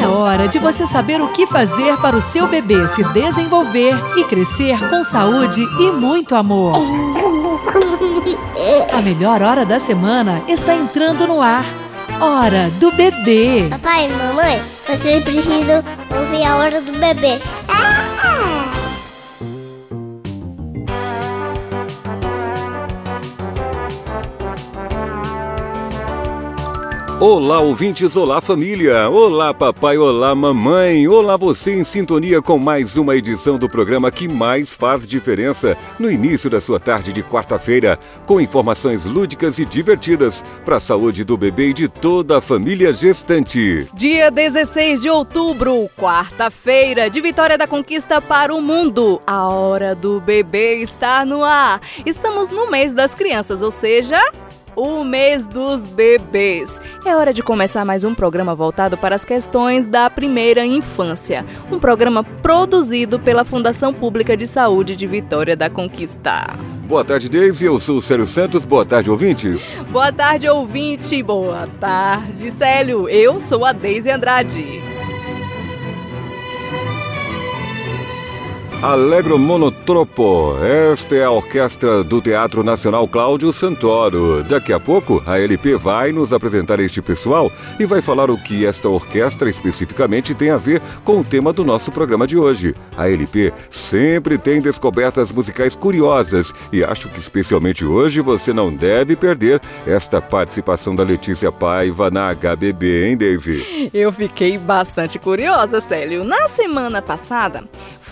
É hora de você saber o que fazer para o seu bebê se desenvolver e crescer com saúde e muito amor. A melhor hora da semana está entrando no ar. Hora do bebê. Papai e mamãe, vocês precisam ouvir a hora do bebê. Olá, ouvintes, olá, família! Olá, papai, olá, mamãe! Olá, você em sintonia com mais uma edição do programa que mais faz diferença no início da sua tarde de quarta-feira, com informações lúdicas e divertidas para a saúde do bebê e de toda a família gestante. Dia 16 de outubro, quarta-feira, de Vitória da Conquista para o mundo. A hora do bebê está no ar. Estamos no mês das crianças, ou seja, o mês dos bebês. É hora de começar mais um programa voltado para as questões da primeira infância. Um programa produzido pela Fundação Pública de Saúde de Vitória da Conquista. Boa tarde, Deise. Eu sou o Célio Santos. Boa tarde, ouvintes. Boa tarde, ouvinte. Boa tarde, Célio. Eu sou a Deise Andrade. Alegro Monotropo. Esta é a orquestra do Teatro Nacional Cláudio Santoro. Daqui a pouco, a LP vai nos apresentar este pessoal e vai falar o que esta orquestra especificamente tem a ver com o tema do nosso programa de hoje. A LP sempre tem descobertas musicais curiosas e acho que especialmente hoje você não deve perder esta participação da Letícia Paiva na HBB, hein, Daisy? Eu fiquei bastante curiosa, Célio. Na semana passada,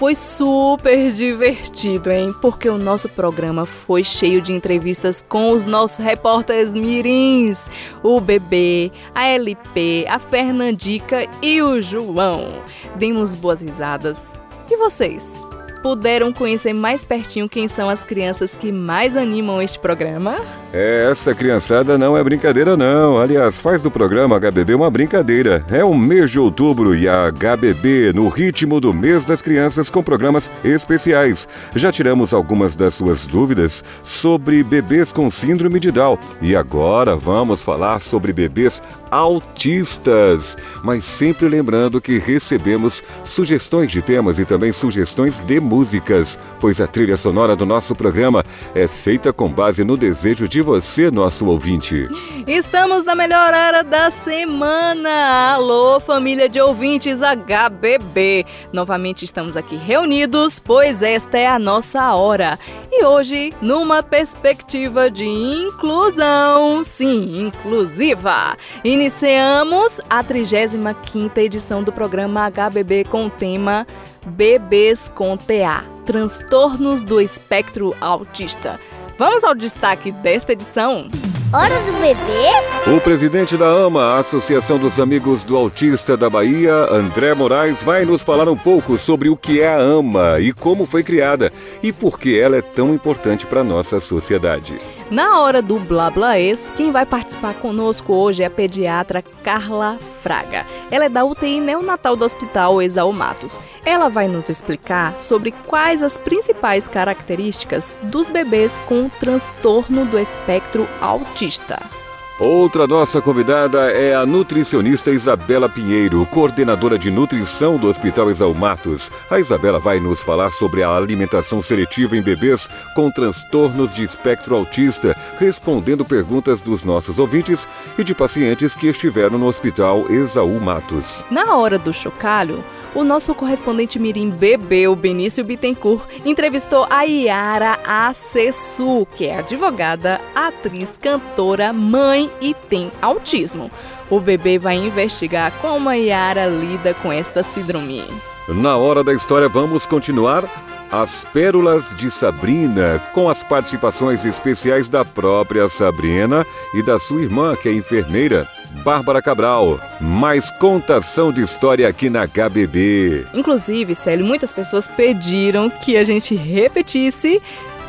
foi super divertido, hein? Porque o nosso programa foi cheio de entrevistas com os nossos repórteres mirins, o Bebê, a LP, a Fernandica e o João. Demos boas risadas. E vocês? Puderam conhecer mais pertinho quem são as crianças que mais animam este programa? Essa criançada não é brincadeira não. Aliás, faz do programa HBB uma brincadeira. É o mês de outubro e a HBB no ritmo do mês das crianças com programas especiais. Já tiramos algumas das suas dúvidas sobre bebês com síndrome de Down e agora vamos falar sobre bebês autistas. Mas sempre lembrando que recebemos sugestões de temas e também sugestões de músicas, pois a trilha sonora do nosso programa é feita com base no desejo de você, nosso ouvinte. Estamos na melhor hora da semana. Alô, família de ouvintes HBB. Novamente estamos aqui reunidos, pois esta é a nossa hora. E hoje, numa perspectiva de inclusão, sim, inclusiva, iniciamos a 35ª edição do programa HBB com o tema Bebês com TA, transtornos do espectro autista. Vamos ao destaque desta edição. Hora do bebê? O presidente da AMA, a Associação dos Amigos do Autista da Bahia, André Moraes, vai nos falar um pouco sobre o que é a AMA e como foi criada e por que ela é tão importante para a nossa sociedade. Na hora do Blá Blá Ex, quem vai participar conosco hoje é a pediatra Carla Fraga. Ela é da UTI neonatal do Hospital Exaú Matos. Ela vai nos explicar sobre quais as principais características dos bebês com transtorno do espectro autista artista. Outra nossa convidada é a nutricionista Isabela Pinheiro, coordenadora de nutrição do Hospital Exalmatos. A Isabela vai nos falar sobre a alimentação seletiva em bebês com transtornos de espectro autista, respondendo perguntas dos nossos ouvintes e de pacientes que estiveram no Hospital Exaú Matos. Na hora do chocalho, o nosso correspondente Mirim Bebê, o Benício Bittencourt, entrevistou a Yara Acessu, que é advogada, atriz, cantora, mãe e tem autismo. O bebê vai investigar como a Yara lida com esta síndrome. Na hora da história, vamos continuar as Pérolas de Sabrina, com as participações especiais da própria Sabrina e da sua irmã, que é enfermeira, Bárbara Cabral. Mais contação de história aqui na HBB. Inclusive, Célio, muitas pessoas pediram que a gente repetisse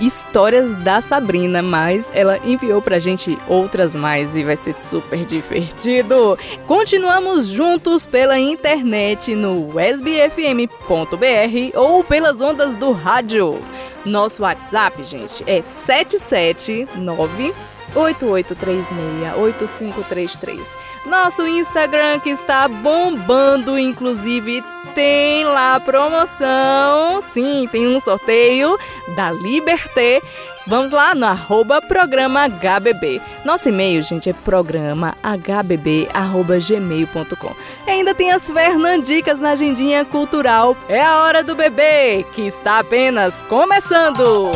histórias da Sabrina, mas ela enviou pra gente outras mais e vai ser super divertido. Continuamos juntos pela internet no sbfm.br ou pelas ondas do rádio. Nosso WhatsApp, gente, é 779 8836-8533. Nosso Instagram que está bombando, inclusive tem lá promoção. Sim, tem um sorteio da Liberté. Vamos lá no arroba programa HBB. Nosso e-mail, gente, é programa hbb.gmail.com. Ainda tem as Fernandicas na agendinha cultural. É a hora do bebê, que está apenas começando.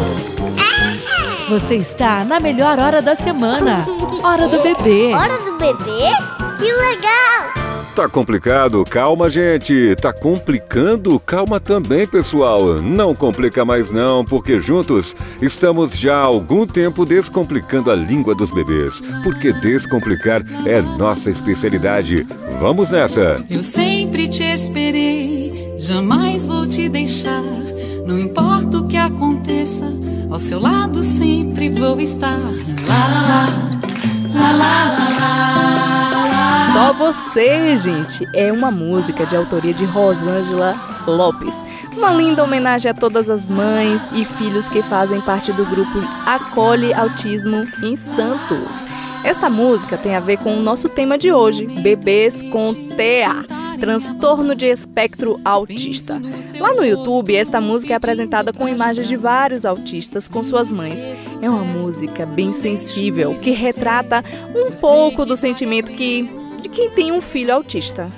Você está na melhor hora da semana. Hora do bebê. Hora do bebê? Que legal! Tá complicado? Calma, gente. Tá complicando? Calma também, pessoal. Não complica mais não, porque juntos estamos já há algum tempo descomplicando a língua dos bebês, porque descomplicar é nossa especialidade. Vamos nessa. Eu sempre te esperei, jamais vou te deixar. Não importa o que aconteça, ao seu lado sempre vou estar. Lá, lá, lá, lá, lá, lá. Só você, gente, é uma música de autoria de Rosângela Lopes. Uma linda homenagem a todas as mães e filhos que fazem parte do grupo Acolhe Autismo em Santos. Esta música tem a ver com o nosso tema de hoje, bebês com TA transtorno de espectro autista. Lá no YouTube, esta música é apresentada com imagens de vários autistas com suas mães. É uma música bem sensível que retrata um pouco do sentimento que de quem tem um filho autista.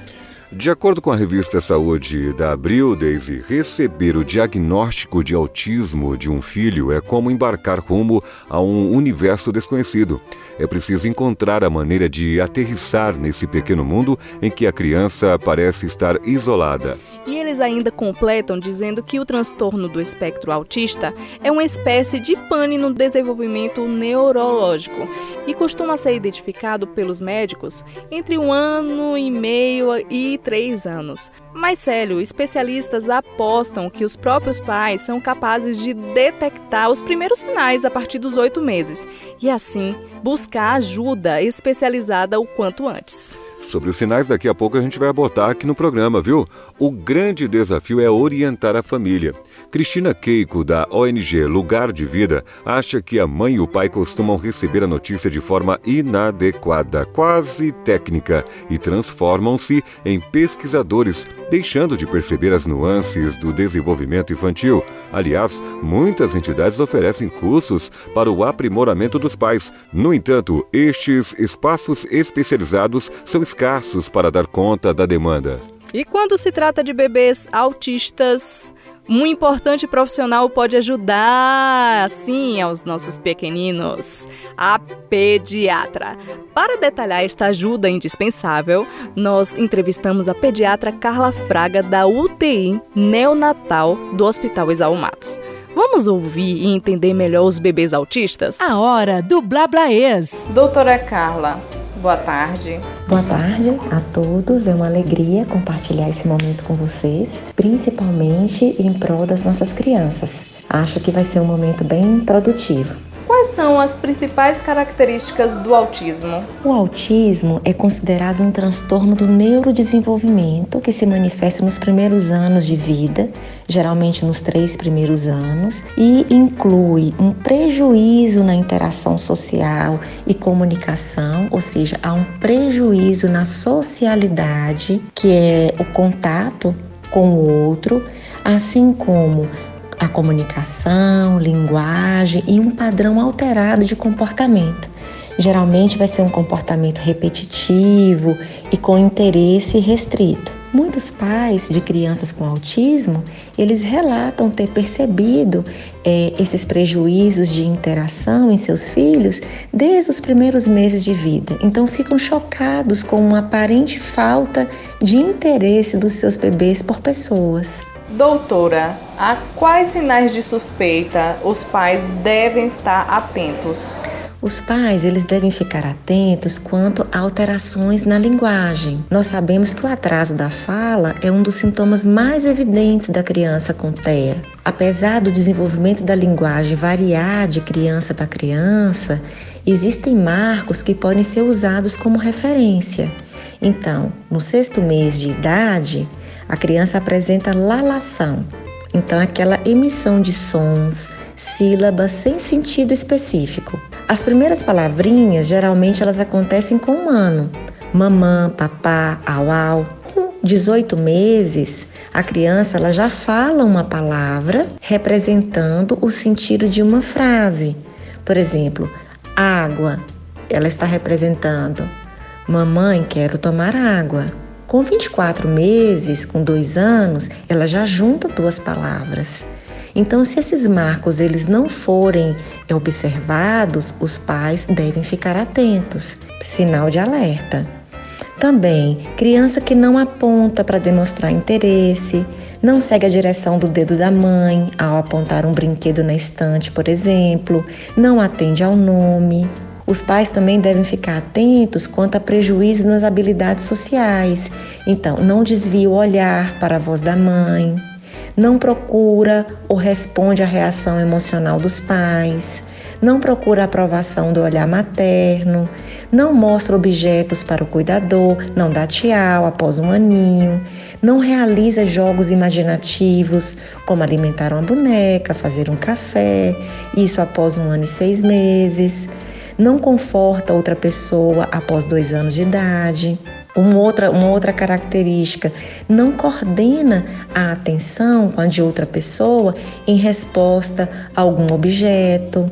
De acordo com a revista Saúde da Abril, Daisy, receber o diagnóstico de autismo de um filho é como embarcar rumo a um universo desconhecido. É preciso encontrar a maneira de aterrissar nesse pequeno mundo em que a criança parece estar isolada. E eles ainda completam dizendo que o transtorno do espectro autista é uma espécie de pane no desenvolvimento neurológico e costuma ser identificado pelos médicos entre um ano e meio e três anos. Mas, sério, especialistas apostam que os próprios pais são capazes de detectar os primeiros sinais a partir dos oito meses e, assim, buscar ajuda especializada o quanto antes. Sobre os sinais, daqui a pouco a gente vai botar aqui no programa, viu? O grande desafio é orientar a família. Cristina Keiko, da ONG Lugar de Vida, acha que a mãe e o pai costumam receber a notícia de forma inadequada, quase técnica, e transformam-se em pesquisadores, deixando de perceber as nuances do desenvolvimento infantil. Aliás, muitas entidades oferecem cursos para o aprimoramento dos pais. No entanto, estes espaços especializados são escassos para dar conta da demanda. E quando se trata de bebês autistas, um importante profissional pode ajudar, assim, aos nossos pequeninos, a pediatra. Para detalhar esta ajuda indispensável, nós entrevistamos a pediatra Carla Fraga da UTI neonatal do Hospital Exalmatos. Vamos ouvir e entender melhor os bebês autistas? A hora do Blablaês. Doutora Carla, Boa tarde. Boa tarde a todos. É uma alegria compartilhar esse momento com vocês, principalmente em prol das nossas crianças. Acho que vai ser um momento bem produtivo. Quais são as principais características do autismo? O autismo é considerado um transtorno do neurodesenvolvimento que se manifesta nos primeiros anos de vida, geralmente nos três primeiros anos, e inclui um prejuízo na interação social e comunicação, ou seja, há um prejuízo na socialidade, que é o contato com o outro, assim como a comunicação, linguagem e um padrão alterado de comportamento. Geralmente vai ser um comportamento repetitivo e com interesse restrito. Muitos pais de crianças com autismo, eles relatam ter percebido é, esses prejuízos de interação em seus filhos desde os primeiros meses de vida. Então ficam chocados com uma aparente falta de interesse dos seus bebês por pessoas. Doutora, a quais sinais de suspeita os pais devem estar atentos? Os pais, eles devem ficar atentos quanto a alterações na linguagem. Nós sabemos que o atraso da fala é um dos sintomas mais evidentes da criança com TEA. Apesar do desenvolvimento da linguagem variar de criança para criança, existem marcos que podem ser usados como referência. Então, no sexto mês de idade, a criança apresenta lalação, então aquela emissão de sons, sílabas sem sentido específico. As primeiras palavrinhas, geralmente elas acontecem com um ano. Mamã, papá, au au. Com 18 meses, a criança ela já fala uma palavra representando o sentido de uma frase. Por exemplo, água, ela está representando mamãe, quero tomar água. Com 24 meses, com dois anos, ela já junta duas palavras. Então, se esses marcos eles não forem observados, os pais devem ficar atentos. Sinal de alerta. Também, criança que não aponta para demonstrar interesse, não segue a direção do dedo da mãe ao apontar um brinquedo na estante, por exemplo, não atende ao nome. Os pais também devem ficar atentos quanto a prejuízos nas habilidades sociais. Então, não desvie o olhar para a voz da mãe, não procura ou responde à reação emocional dos pais, não procura a aprovação do olhar materno, não mostra objetos para o cuidador, não dá tchau após um aninho, não realiza jogos imaginativos como alimentar uma boneca, fazer um café, isso após um ano e seis meses, não conforta outra pessoa após dois anos de idade. Uma outra, uma outra característica, não coordena a atenção com a de outra pessoa em resposta a algum objeto.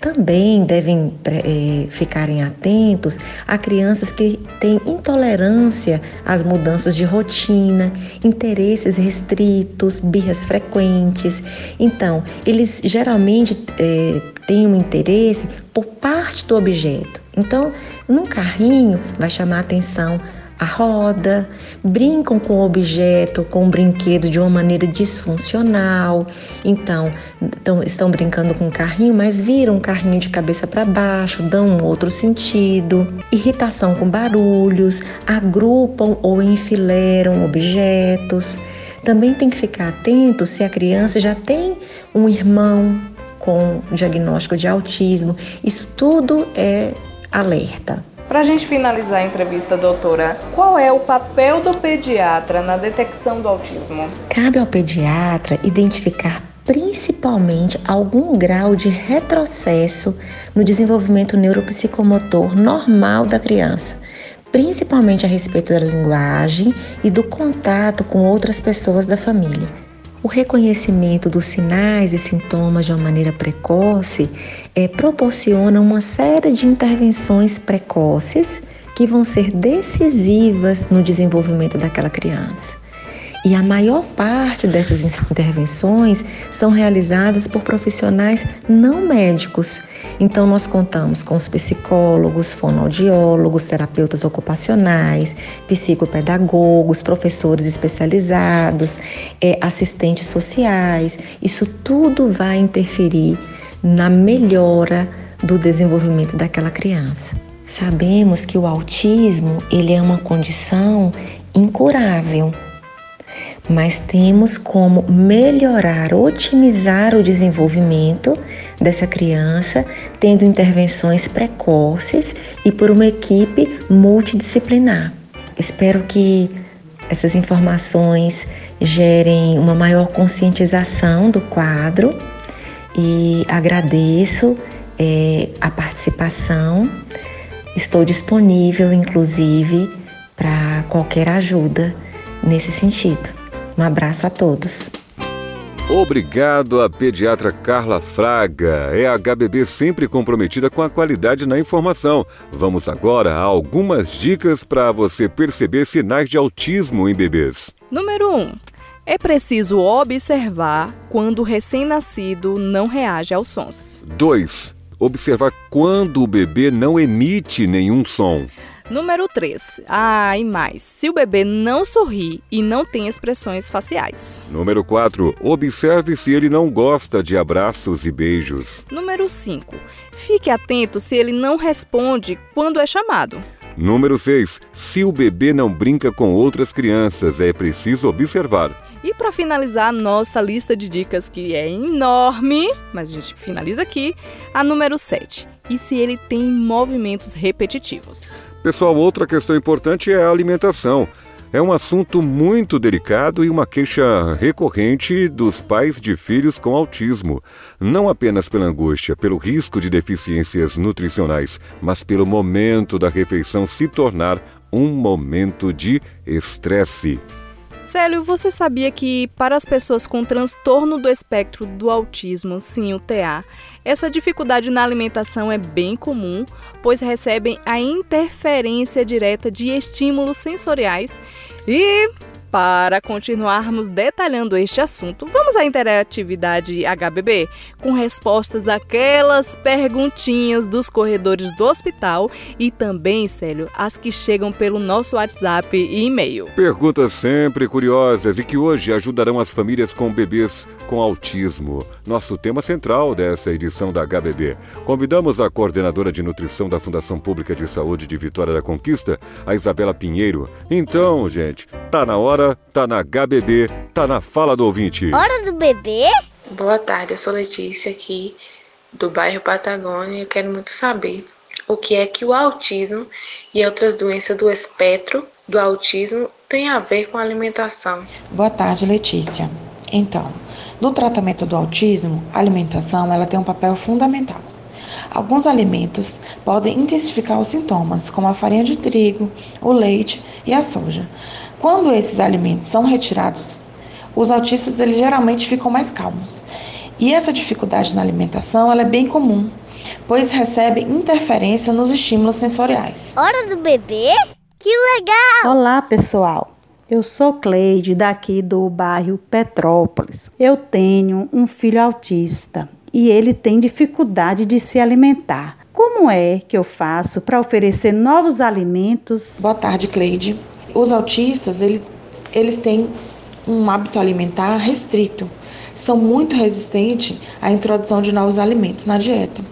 Também devem é, ficarem atentos a crianças que têm intolerância às mudanças de rotina, interesses restritos, birras frequentes. Então, eles geralmente é, têm um interesse por parte do objeto. Então, num carrinho vai chamar atenção a roda, brincam com o objeto, com o brinquedo de uma maneira disfuncional. Então, então estão brincando com o carrinho, mas viram o carrinho de cabeça para baixo, dão um outro sentido. Irritação com barulhos, agrupam ou enfileiram objetos. Também tem que ficar atento se a criança já tem um irmão com diagnóstico de autismo. Isso tudo é alerta. Para a gente finalizar a entrevista, doutora, qual é o papel do pediatra na detecção do autismo? Cabe ao pediatra identificar principalmente algum grau de retrocesso no desenvolvimento neuropsicomotor normal da criança, principalmente a respeito da linguagem e do contato com outras pessoas da família. O reconhecimento dos sinais e sintomas de uma maneira precoce é, proporciona uma série de intervenções precoces que vão ser decisivas no desenvolvimento daquela criança. E a maior parte dessas intervenções são realizadas por profissionais não médicos. Então, nós contamos com os psicólogos, fonoaudiólogos, terapeutas ocupacionais, psicopedagogos, professores especializados, é, assistentes sociais. Isso tudo vai interferir na melhora do desenvolvimento daquela criança. Sabemos que o autismo ele é uma condição incurável mas temos como melhorar, otimizar o desenvolvimento dessa criança, tendo intervenções precoces e por uma equipe multidisciplinar. Espero que essas informações gerem uma maior conscientização do quadro e agradeço é, a participação. Estou disponível, inclusive, para qualquer ajuda nesse sentido. Um abraço a todos. Obrigado à pediatra Carla Fraga. É a HBB sempre comprometida com a qualidade na informação. Vamos agora a algumas dicas para você perceber sinais de autismo em bebês. Número 1. Um, é preciso observar quando o recém-nascido não reage aos sons. 2. Observar quando o bebê não emite nenhum som. Número 3. Ah, e mais. Se o bebê não sorri e não tem expressões faciais. Número 4. Observe se ele não gosta de abraços e beijos. Número 5. Fique atento se ele não responde quando é chamado. Número 6. Se o bebê não brinca com outras crianças, é preciso observar. E para finalizar a nossa lista de dicas, que é enorme, mas a gente finaliza aqui, a número 7. E se ele tem movimentos repetitivos? Pessoal, outra questão importante é a alimentação. É um assunto muito delicado e uma queixa recorrente dos pais de filhos com autismo, não apenas pela angústia, pelo risco de deficiências nutricionais, mas pelo momento da refeição se tornar um momento de estresse. Célio, você sabia que para as pessoas com transtorno do espectro do autismo, sim, o TA, essa dificuldade na alimentação é bem comum, pois recebem a interferência direta de estímulos sensoriais e para continuarmos detalhando este assunto, vamos à interatividade HBB com respostas àquelas perguntinhas dos corredores do hospital e também, Célio, as que chegam pelo nosso WhatsApp e e-mail. Perguntas sempre curiosas e que hoje ajudarão as famílias com bebês com autismo. Nosso tema central dessa edição da HBB. Convidamos a coordenadora de nutrição da Fundação Pública de Saúde de Vitória da Conquista, a Isabela Pinheiro. Então, gente, tá na hora tá na HBB, tá na fala do ouvinte. Hora do bebê? Boa tarde, eu sou Letícia aqui do bairro Patagônia e eu quero muito saber o que é que o autismo e outras doenças do espectro do autismo têm a ver com a alimentação. Boa tarde, Letícia. Então, no tratamento do autismo, a alimentação ela tem um papel fundamental. Alguns alimentos podem intensificar os sintomas, como a farinha de trigo, o leite e a soja. Quando esses alimentos são retirados, os autistas eles geralmente ficam mais calmos. E essa dificuldade na alimentação ela é bem comum, pois recebem interferência nos estímulos sensoriais. Hora do bebê? Que legal! Olá, pessoal. Eu sou Cleide, daqui do bairro Petrópolis. Eu tenho um filho autista e ele tem dificuldade de se alimentar. Como é que eu faço para oferecer novos alimentos? Boa tarde, Cleide os autistas, ele, eles têm um hábito alimentar restrito, são muito resistentes à introdução de novos alimentos na dieta.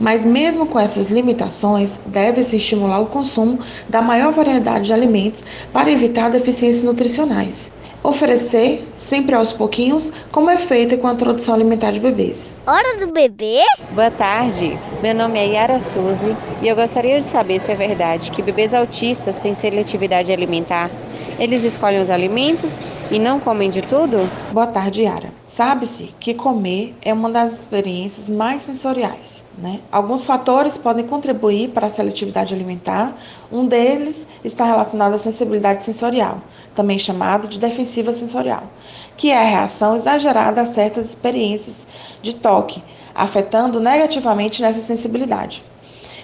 Mas mesmo com essas limitações, deve-se estimular o consumo da maior variedade de alimentos para evitar deficiências nutricionais oferecer, sempre aos pouquinhos, como é feita com a introdução alimentar de bebês. Hora do bebê? Boa tarde, meu nome é Yara Suzy e eu gostaria de saber se é verdade que bebês autistas têm seletividade alimentar. Eles escolhem os alimentos e não comem de tudo? Boa tarde, Yara. Sabe-se que comer é uma das experiências mais sensoriais. Né? Alguns fatores podem contribuir para a seletividade alimentar. Um deles está relacionado à sensibilidade sensorial, também chamada de defensiva sensorial, que é a reação exagerada a certas experiências de toque, afetando negativamente nessa sensibilidade.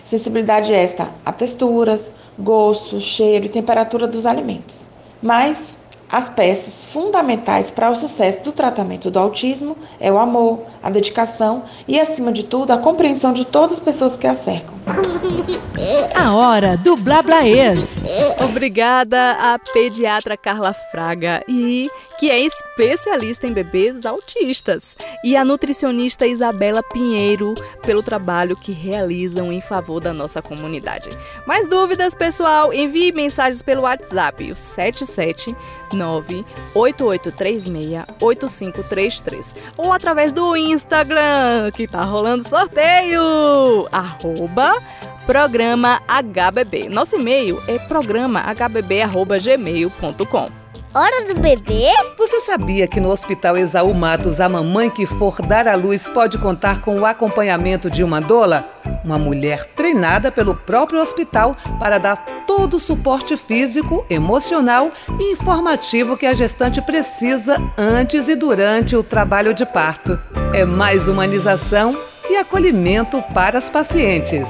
Sensibilidade esta a texturas, gosto, cheiro e temperatura dos alimentos. Mas as peças fundamentais para o sucesso do tratamento do autismo é o amor, a dedicação e, acima de tudo, a compreensão de todas as pessoas que a cercam. A hora do Blablaês. Obrigada à pediatra Carla Fraga e que é especialista em bebês autistas, e a nutricionista Isabela Pinheiro pelo trabalho que realizam em favor da nossa comunidade. Mais dúvidas, pessoal? Envie mensagens pelo WhatsApp, o 77988368533 ou através do Instagram, que tá rolando sorteio. Arroba programa HBB. Nosso e-mail é programahbb@gmail.com. Hora do bebê? Você sabia que no Hospital Exaú Matos a mamãe que for dar à luz pode contar com o acompanhamento de uma doula? Uma mulher treinada pelo próprio hospital para dar todo o suporte físico, emocional e informativo que a gestante precisa antes e durante o trabalho de parto. É mais humanização e acolhimento para as pacientes.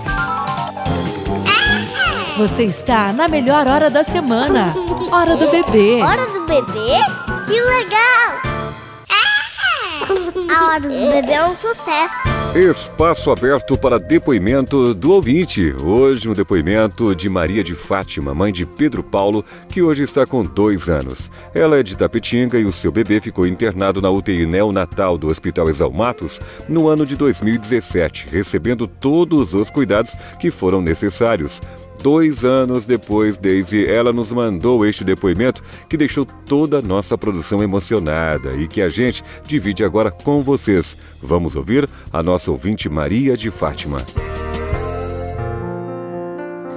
Você está na melhor hora da semana. Hora do bebê. Hora do bebê? Que legal! A hora do bebê é um sucesso. Espaço aberto para depoimento do ouvinte. Hoje, um depoimento de Maria de Fátima, mãe de Pedro Paulo, que hoje está com dois anos. Ela é de Tapetinga e o seu bebê ficou internado na UTI neonatal do Hospital Exalmatos no ano de 2017, recebendo todos os cuidados que foram necessários. Dois anos depois, Daisy, ela nos mandou este depoimento que deixou toda a nossa produção emocionada e que a gente divide agora com vocês. Vamos ouvir a nossa ouvinte Maria de Fátima.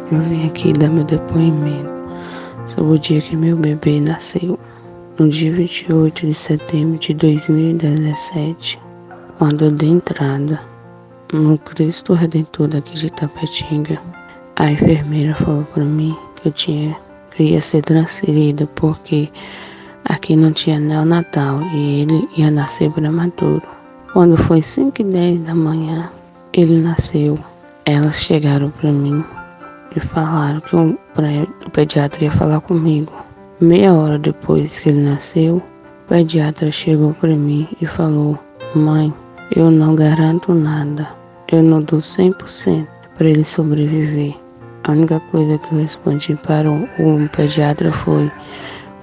Eu vim aqui dar meu depoimento sobre o dia que meu bebê nasceu. No dia 28 de setembro de 2017, quando eu dei entrada no Cristo Redentor daqui de Tapetinga, a enfermeira falou para mim que eu tinha que ia ser transferida porque aqui não tinha neonatal e ele ia nascer prematuro. Quando foi 5 e 10 da manhã, ele nasceu. Elas chegaram para mim e falaram que o, pediatra ia falar comigo. Meia hora depois que ele nasceu, o pediatra chegou para mim e falou: Mãe, eu não garanto nada. Eu não dou 100% para ele sobreviver. A única coisa que eu respondi para o, o pediatra foi: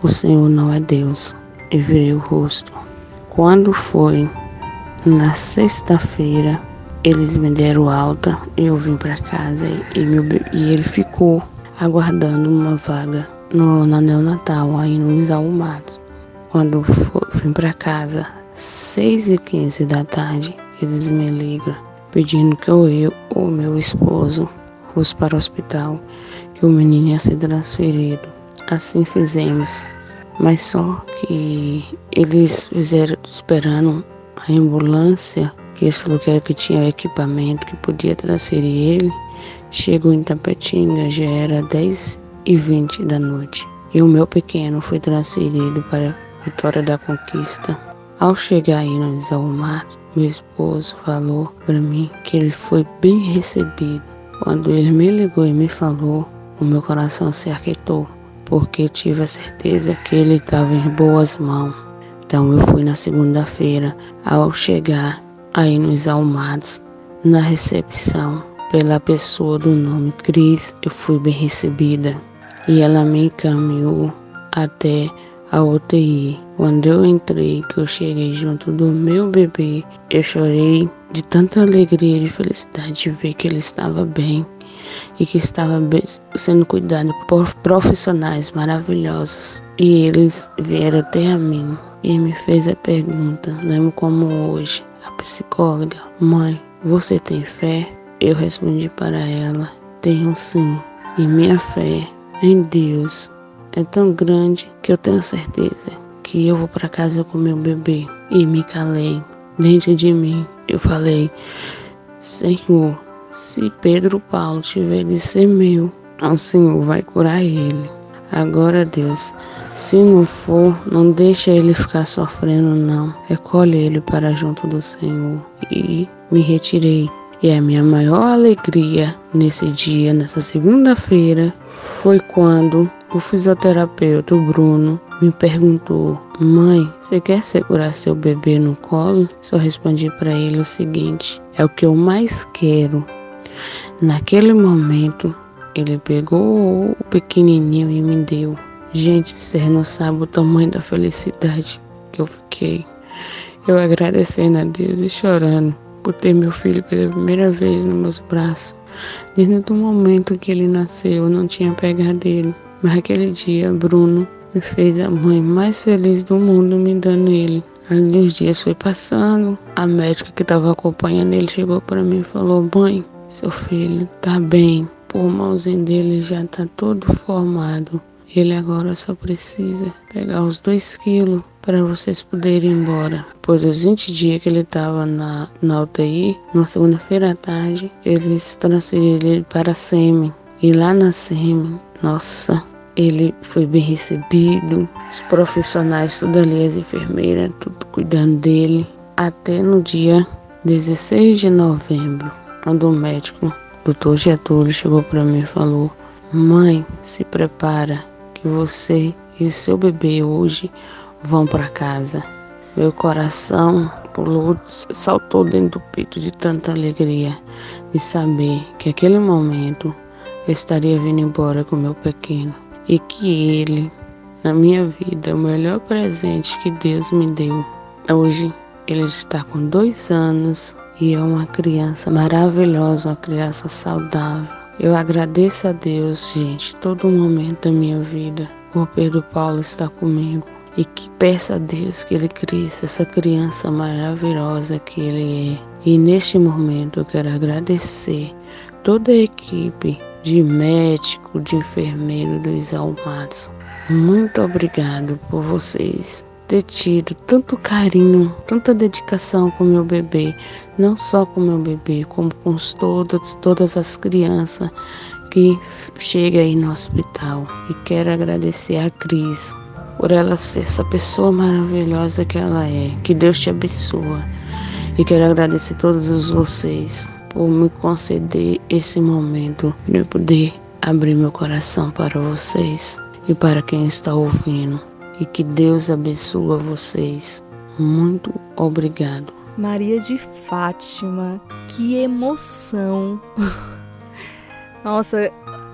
O Senhor não é Deus. E virei o rosto. Quando foi na sexta-feira, eles me deram alta e eu vim para casa e, meu, e ele ficou aguardando uma vaga no, na neonatal, aí no Isaú Matos. Quando vim para casa, 6 e 15 da tarde, eles me ligam pedindo que eu e o meu esposo fosse para o hospital, que o menino ia ser transferido. Assim fizemos, mas só que eles fizeram esperando a ambulância que esse lugar que tinha equipamento que podia transferir ele, chegou em Tapetinga, já era 10 e 20 da noite. E o meu pequeno foi transferido para Vitória da Conquista. Ao chegar aí no Isalmar, meu esposo falou para mim que ele foi bem recebido. Quando ele me ligou e me falou, o meu coração se aquietou, porque tive a certeza que ele estava em boas mãos. Então eu fui na segunda-feira. Ao chegar, aí nos Almados, na recepção, pela pessoa do nome Cris, eu fui bem recebida e ela me encaminhou até a UTI. Quando eu entrei, que eu cheguei junto do meu bebê, eu chorei de tanta alegria e de felicidade de ver que ele estava bem e que estava sendo cuidado por profissionais maravilhosos. E eles vieram até a mim e me fez a pergunta, lembro como hoje, a psicóloga, mãe, você tem fé? Eu respondi para ela, tenho sim. E minha fé em Deus é tão grande que eu tenho certeza que eu vou para casa com meu bebê. E me calei dentro de mim. Eu falei, Senhor, se Pedro Paulo tiver de ser meu, o Senhor vai curar ele. Agora, Deus, se não for, não deixa ele ficar sofrendo, não. Recolhe ele para junto do Senhor. E me retirei. E a minha maior alegria nesse dia, nessa segunda-feira, foi quando o fisioterapeuta Bruno me perguntou: Mãe, você quer segurar seu bebê no colo? Só respondi para ele o seguinte: É o que eu mais quero. Naquele momento, ele pegou o pequenininho e me deu. Gente, você não sabe o tamanho da felicidade que eu fiquei. Eu agradecendo a Deus e chorando por ter meu filho pela primeira vez nos meus braços. Desde o momento que ele nasceu, eu não tinha pegado ele. Mas aquele dia, Bruno me fez a mãe mais feliz do mundo me dando ele. Ali os dias foi passando, a médica que estava acompanhando ele chegou para mim e falou: Mãe, seu filho tá bem, o pulmãozinho dele já tá todo formado. Ele agora só precisa pegar os dois quilos para vocês poderem ir embora. Pois os 20 dias que ele estava na, na UTI, na segunda-feira à tarde, eles transferiram ele para a SEMI. E lá na SEMI, nossa, ele foi bem recebido. Os profissionais, tudo ali, as enfermeiras, tudo cuidando dele. Até no dia 16 de novembro, quando o médico, doutor Getúlio, chegou para mim e falou: Mãe, se prepara que você e seu bebê hoje vão para casa. Meu coração pulou, saltou dentro do peito de tanta alegria de saber que aquele momento eu estaria vindo embora com meu pequeno e que ele, na minha vida, o melhor presente que Deus me deu. Hoje ele está com dois anos e é uma criança maravilhosa, uma criança saudável eu agradeço a Deus, gente, todo momento da minha vida. O Pedro Paulo está comigo. E que peça a Deus que ele cresça essa criança maravilhosa que ele é. E neste momento eu quero agradecer toda a equipe de médico, de enfermeiro do Exalmados. Muito obrigado por vocês ter tido tanto carinho, tanta dedicação com meu bebê, não só com meu bebê, como com todas, todas as crianças que chegam aí no hospital. E quero agradecer a Cris por ela ser essa pessoa maravilhosa que ela é. Que Deus te abençoe. E quero agradecer a todos vocês por me conceder esse momento de poder abrir meu coração para vocês e para quem está ouvindo. E que Deus abençoe vocês. Muito obrigado. Maria de Fátima, que emoção! Nossa,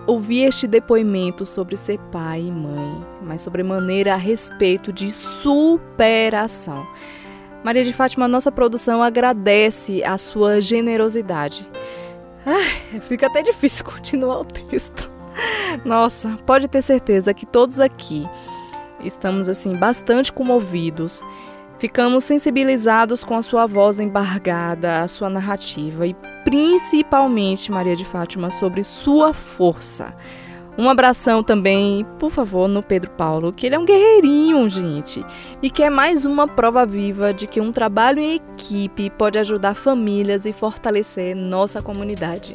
ouvir este depoimento sobre ser pai e mãe, mas sobremaneira a respeito de superação. Maria de Fátima, nossa produção agradece a sua generosidade. Ai, fica até difícil continuar o texto. Nossa, pode ter certeza que todos aqui estamos assim bastante comovidos. Ficamos sensibilizados com a sua voz embargada, a sua narrativa e principalmente Maria de Fátima sobre sua força. Um abração também, por favor, no Pedro Paulo, que ele é um guerreirinho, gente, e que é mais uma prova viva de que um trabalho em equipe pode ajudar famílias e fortalecer nossa comunidade.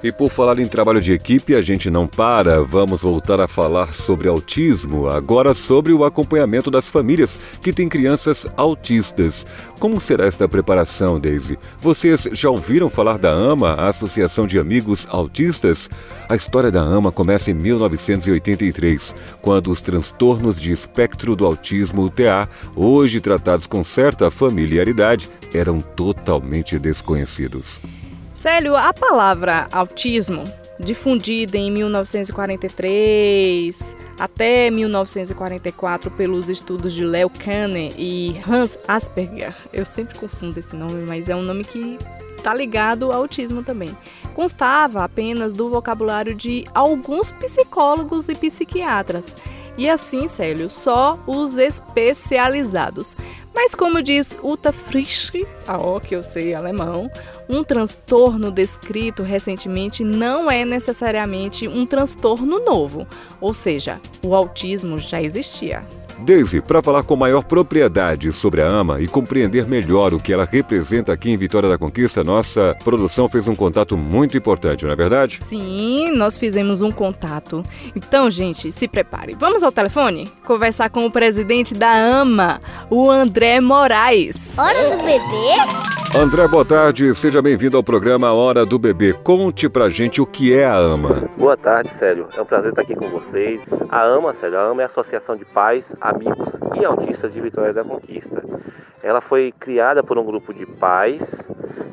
E por falar em trabalho de equipe, a gente não para. Vamos voltar a falar sobre autismo, agora sobre o acompanhamento das famílias que têm crianças autistas. Como será esta preparação, Daisy? Vocês já ouviram falar da AMA, a Associação de Amigos Autistas? A história da AMA começa em 1983, quando os transtornos de espectro do autismo, TA, hoje tratados com certa familiaridade, eram totalmente desconhecidos. Célio, a palavra autismo, difundida em 1943 até 1944 pelos estudos de Leo Kanner e Hans Asperger, eu sempre confundo esse nome, mas é um nome que está ligado ao autismo também. Constava apenas do vocabulário de alguns psicólogos e psiquiatras. E assim, Célio, só os especializados. Mas como diz Uta Frisch, a ó que eu sei alemão, um transtorno descrito recentemente não é necessariamente um transtorno novo, ou seja, o autismo já existia. Daisy, para falar com maior propriedade sobre a AMA e compreender melhor o que ela representa aqui em Vitória da Conquista, nossa produção fez um contato muito importante, não é verdade? Sim, nós fizemos um contato. Então, gente, se prepare. Vamos ao telefone conversar com o presidente da AMA, o André Moraes. Hora do bebê? André, boa tarde. Seja bem-vindo ao programa Hora do Bebê. Conte pra gente o que é a AMA. Boa tarde, Célio. É um prazer estar aqui com vocês. A AMA, Célio, a AMA é a Associação de Pais, Amigos e Autistas de Vitória da Conquista. Ela foi criada por um grupo de pais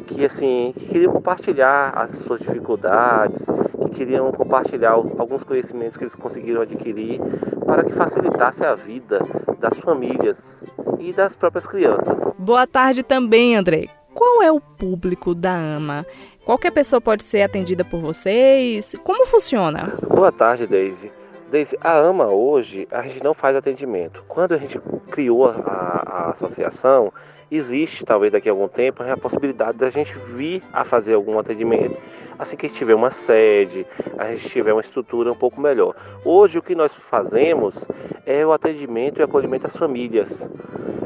que, assim, que queriam compartilhar as suas dificuldades, que queriam compartilhar alguns conhecimentos que eles conseguiram adquirir para que facilitasse a vida das famílias e das próprias crianças. Boa tarde também, André. Qual é o público da AMA? Qualquer pessoa pode ser atendida por vocês? Como funciona? Boa tarde, Daisy. Daisy, a AMA hoje, a gente não faz atendimento. Quando a gente criou a, a associação, existe, talvez daqui a algum tempo, a possibilidade da gente vir a fazer algum atendimento assim que tiver uma sede, a gente tiver uma estrutura um pouco melhor. Hoje o que nós fazemos é o atendimento e acolhimento às famílias.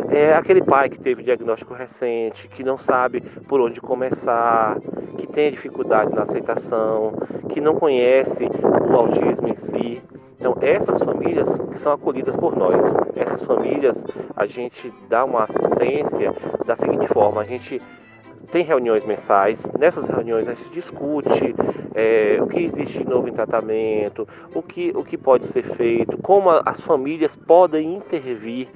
É aquele pai que teve diagnóstico recente, que não sabe por onde começar, que tem dificuldade na aceitação, que não conhece o autismo em si. Então, essas famílias que são acolhidas por nós, essas famílias a gente dá uma assistência da seguinte forma: a gente tem reuniões mensais. Nessas reuniões a gente discute é, o que existe de novo em tratamento, o que, o que pode ser feito, como as famílias podem intervir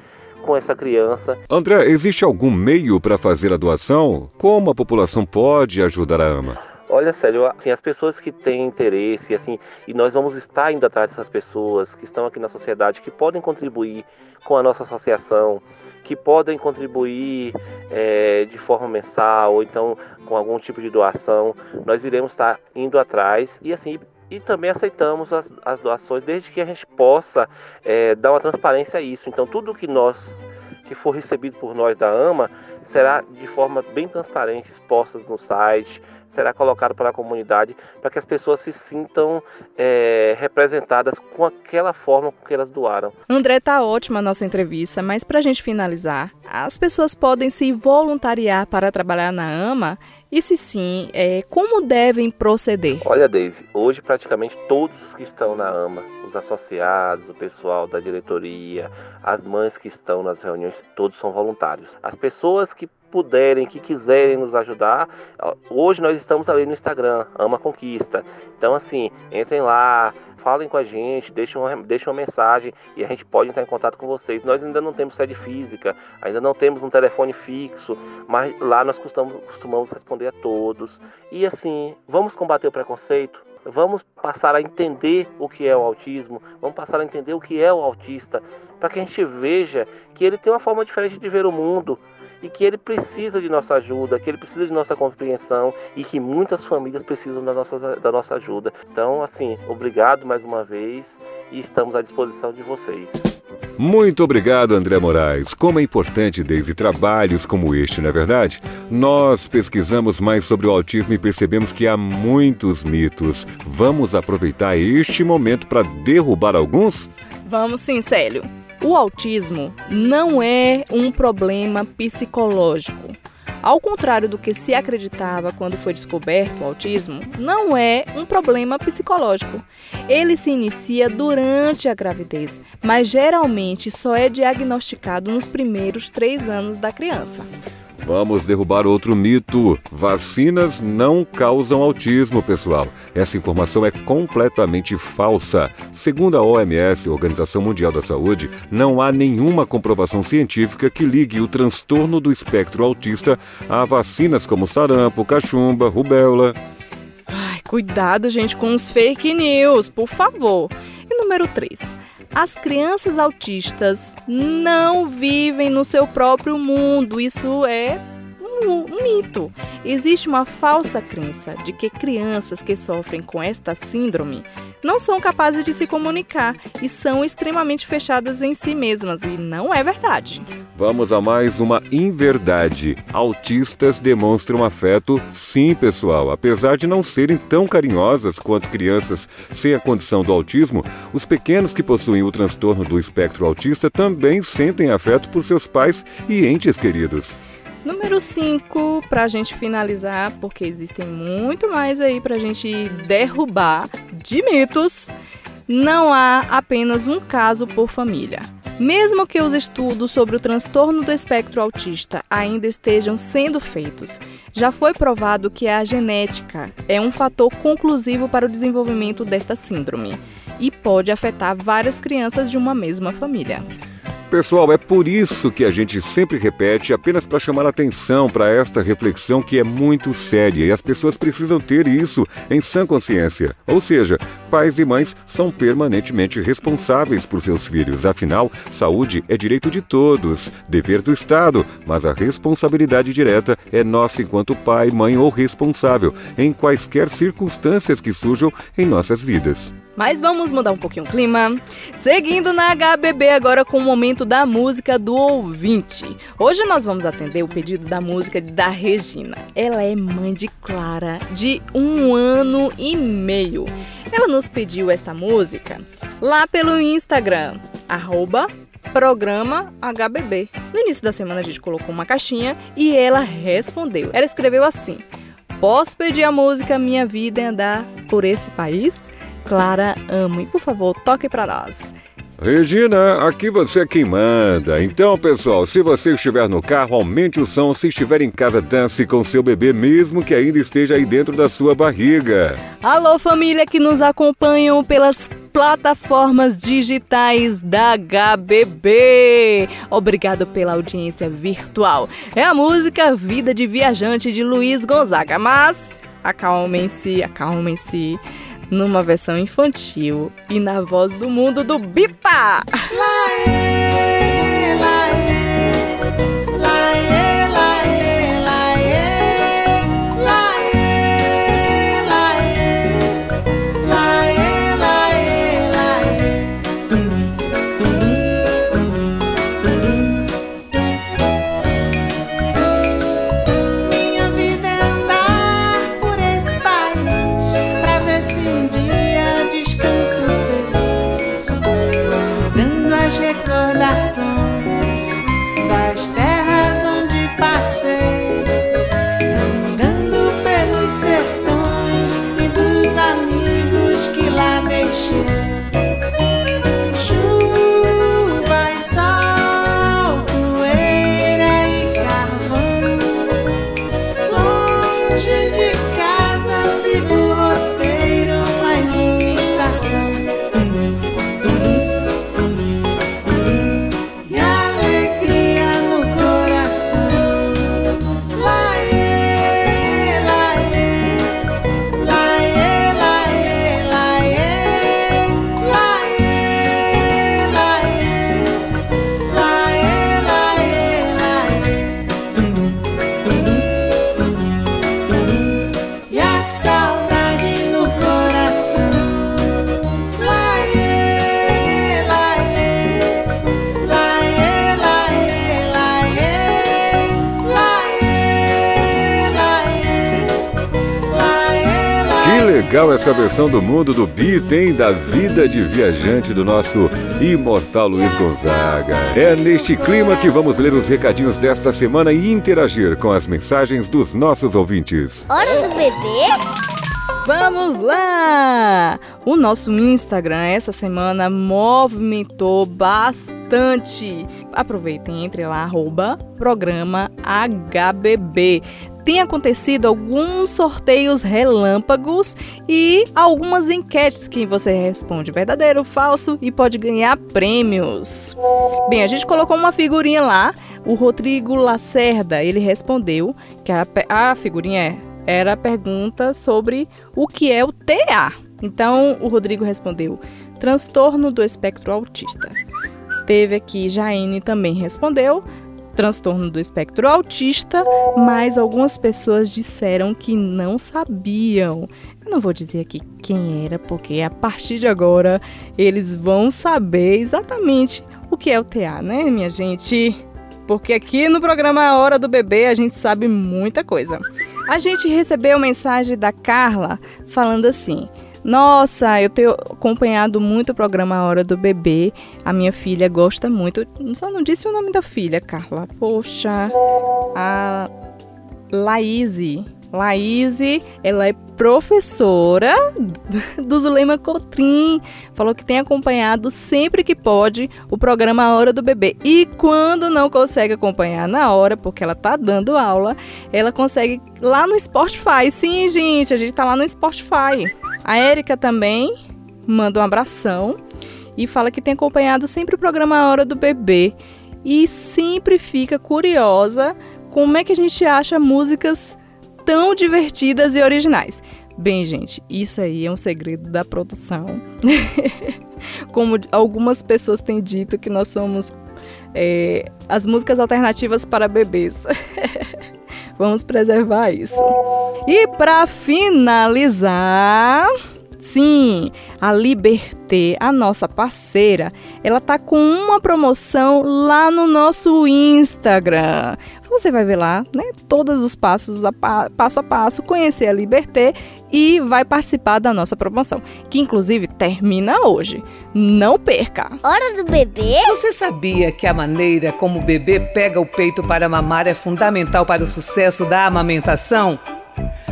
com essa criança. André, existe algum meio para fazer a doação? Como a população pode ajudar a AMA? Olha, sério, assim, as pessoas que têm interesse, assim, e nós vamos estar indo atrás dessas pessoas que estão aqui na sociedade, que podem contribuir com a nossa associação, que podem contribuir é, de forma mensal ou então com algum tipo de doação, nós iremos estar indo atrás e assim e também aceitamos as, as doações desde que a gente possa é, dar uma transparência a isso. Então tudo que nós que for recebido por nós da AMA será de forma bem transparente expostas no site, será colocado para a comunidade, para que as pessoas se sintam é, representadas com aquela forma com que elas doaram. André, tá ótima a nossa entrevista, mas para a gente finalizar, as pessoas podem se voluntariar para trabalhar na AMA e se sim, é, como devem proceder? Olha, Deise, hoje praticamente todos que estão na AMA, os associados, o pessoal da diretoria, as mães que estão nas reuniões, todos são voluntários. As pessoas que puderem, que quiserem nos ajudar, hoje nós estamos ali no Instagram, Ama Conquista. Então, assim, entrem lá, falem com a gente, deixem uma, deixem uma mensagem e a gente pode entrar em contato com vocês. Nós ainda não temos sede física, ainda não temos um telefone fixo, mas lá nós costumamos, costumamos responder a todos. E assim, vamos combater o preconceito, vamos passar a entender o que é o autismo, vamos passar a entender o que é o autista, para que a gente veja que ele tem uma forma diferente de ver o mundo, e que ele precisa de nossa ajuda, que ele precisa de nossa compreensão e que muitas famílias precisam da nossa, da nossa ajuda. Então, assim, obrigado mais uma vez e estamos à disposição de vocês. Muito obrigado, André Moraes. Como é importante, desde trabalhos como este, não é verdade? Nós pesquisamos mais sobre o autismo e percebemos que há muitos mitos. Vamos aproveitar este momento para derrubar alguns? Vamos sim, Célio. O autismo não é um problema psicológico. Ao contrário do que se acreditava quando foi descoberto o autismo, não é um problema psicológico. Ele se inicia durante a gravidez, mas geralmente só é diagnosticado nos primeiros três anos da criança. Vamos derrubar outro mito. Vacinas não causam autismo, pessoal. Essa informação é completamente falsa. Segundo a OMS, Organização Mundial da Saúde, não há nenhuma comprovação científica que ligue o transtorno do espectro autista a vacinas como sarampo, cachumba, rubéola. Ai, cuidado, gente, com os fake news, por favor. E número 3. As crianças autistas não vivem no seu próprio mundo. Isso é um, mito. Existe uma falsa crença de que crianças que sofrem com esta síndrome não são capazes de se comunicar e são extremamente fechadas em si mesmas, e não é verdade. Vamos a mais uma inverdade. Autistas demonstram afeto, sim, pessoal. Apesar de não serem tão carinhosas quanto crianças sem a condição do autismo, os pequenos que possuem o transtorno do espectro autista também sentem afeto por seus pais e entes queridos. Número 5, para a gente finalizar, porque existem muito mais aí para a gente derrubar de mitos, não há apenas um caso por família. Mesmo que os estudos sobre o transtorno do espectro autista ainda estejam sendo feitos, já foi provado que a genética é um fator conclusivo para o desenvolvimento desta síndrome e pode afetar várias crianças de uma mesma família. Pessoal, é por isso que a gente sempre repete, apenas para chamar atenção para esta reflexão que é muito séria e as pessoas precisam ter isso em sã consciência. Ou seja, pais e mães são permanentemente responsáveis por seus filhos. Afinal, saúde é direito de todos, dever do Estado, mas a responsabilidade direta é nossa enquanto pai, mãe ou responsável, em quaisquer circunstâncias que surjam em nossas vidas. Mas vamos mudar um pouquinho o clima. Seguindo na HBB agora com o momento da música do ouvinte. Hoje nós vamos atender o pedido da música da Regina. Ela é mãe de Clara, de um ano e meio. Ela nos pediu esta música lá pelo Instagram, arroba programa HBB. No início da semana a gente colocou uma caixinha e ela respondeu. Ela escreveu assim: Posso pedir a música Minha Vida é Andar por esse país? Clara Amo. E por favor, toque para nós. Regina, aqui você é quem manda. Então, pessoal, se você estiver no carro, aumente o som. Se estiver em casa, dance com seu bebê, mesmo que ainda esteja aí dentro da sua barriga. Alô, família que nos acompanham pelas plataformas digitais da HBB. Obrigado pela audiência virtual. É a música Vida de Viajante de Luiz Gonzaga. Mas acalmem-se, acalmem-se numa versão infantil e na voz do mundo do Bita! Legal essa versão do mundo do Beat, hein? Da vida de viajante do nosso imortal Luiz Gonzaga. É neste clima que vamos ler os recadinhos desta semana e interagir com as mensagens dos nossos ouvintes. Hora do bebê? Vamos lá! O nosso Instagram essa semana movimentou bastante. Aproveitem, entre lá, arroba programa HBB tem acontecido alguns sorteios relâmpagos e algumas enquetes que você responde verdadeiro, falso e pode ganhar prêmios. Bem, a gente colocou uma figurinha lá. O Rodrigo Lacerda, ele respondeu que a, a figurinha era a pergunta sobre o que é o TA. Então, o Rodrigo respondeu: transtorno do espectro autista. Teve aqui Jaine também respondeu transtorno do espectro autista, mas algumas pessoas disseram que não sabiam. Eu não vou dizer aqui quem era, porque a partir de agora eles vão saber exatamente o que é o TA, né, minha gente? Porque aqui no programa Hora do Bebê a gente sabe muita coisa. A gente recebeu mensagem da Carla falando assim: nossa, eu tenho acompanhado muito o programa Hora do Bebê. A minha filha gosta muito. Só não disse o nome da filha, Carla. Poxa, a Laíse. Laíse, ela é professora do Zulema Cotrim. Falou que tem acompanhado sempre que pode o programa Hora do Bebê. E quando não consegue acompanhar na hora, porque ela tá dando aula, ela consegue lá no Spotify. Sim, gente, a gente tá lá no Spotify. A Érica também manda um abração e fala que tem acompanhado sempre o programa Hora do Bebê e sempre fica curiosa como é que a gente acha músicas tão divertidas e originais. Bem, gente, isso aí é um segredo da produção. como algumas pessoas têm dito que nós somos é, as músicas alternativas para bebês. Vamos preservar isso. E para finalizar, sim, a Liberté, a nossa parceira, ela tá com uma promoção lá no nosso Instagram. Você vai ver lá, né, todos os passos, a pa, passo a passo, conhecer a Liberté e vai participar da nossa promoção, que inclusive termina hoje. Não perca! Hora do bebê? Você sabia que a maneira como o bebê pega o peito para mamar é fundamental para o sucesso da amamentação?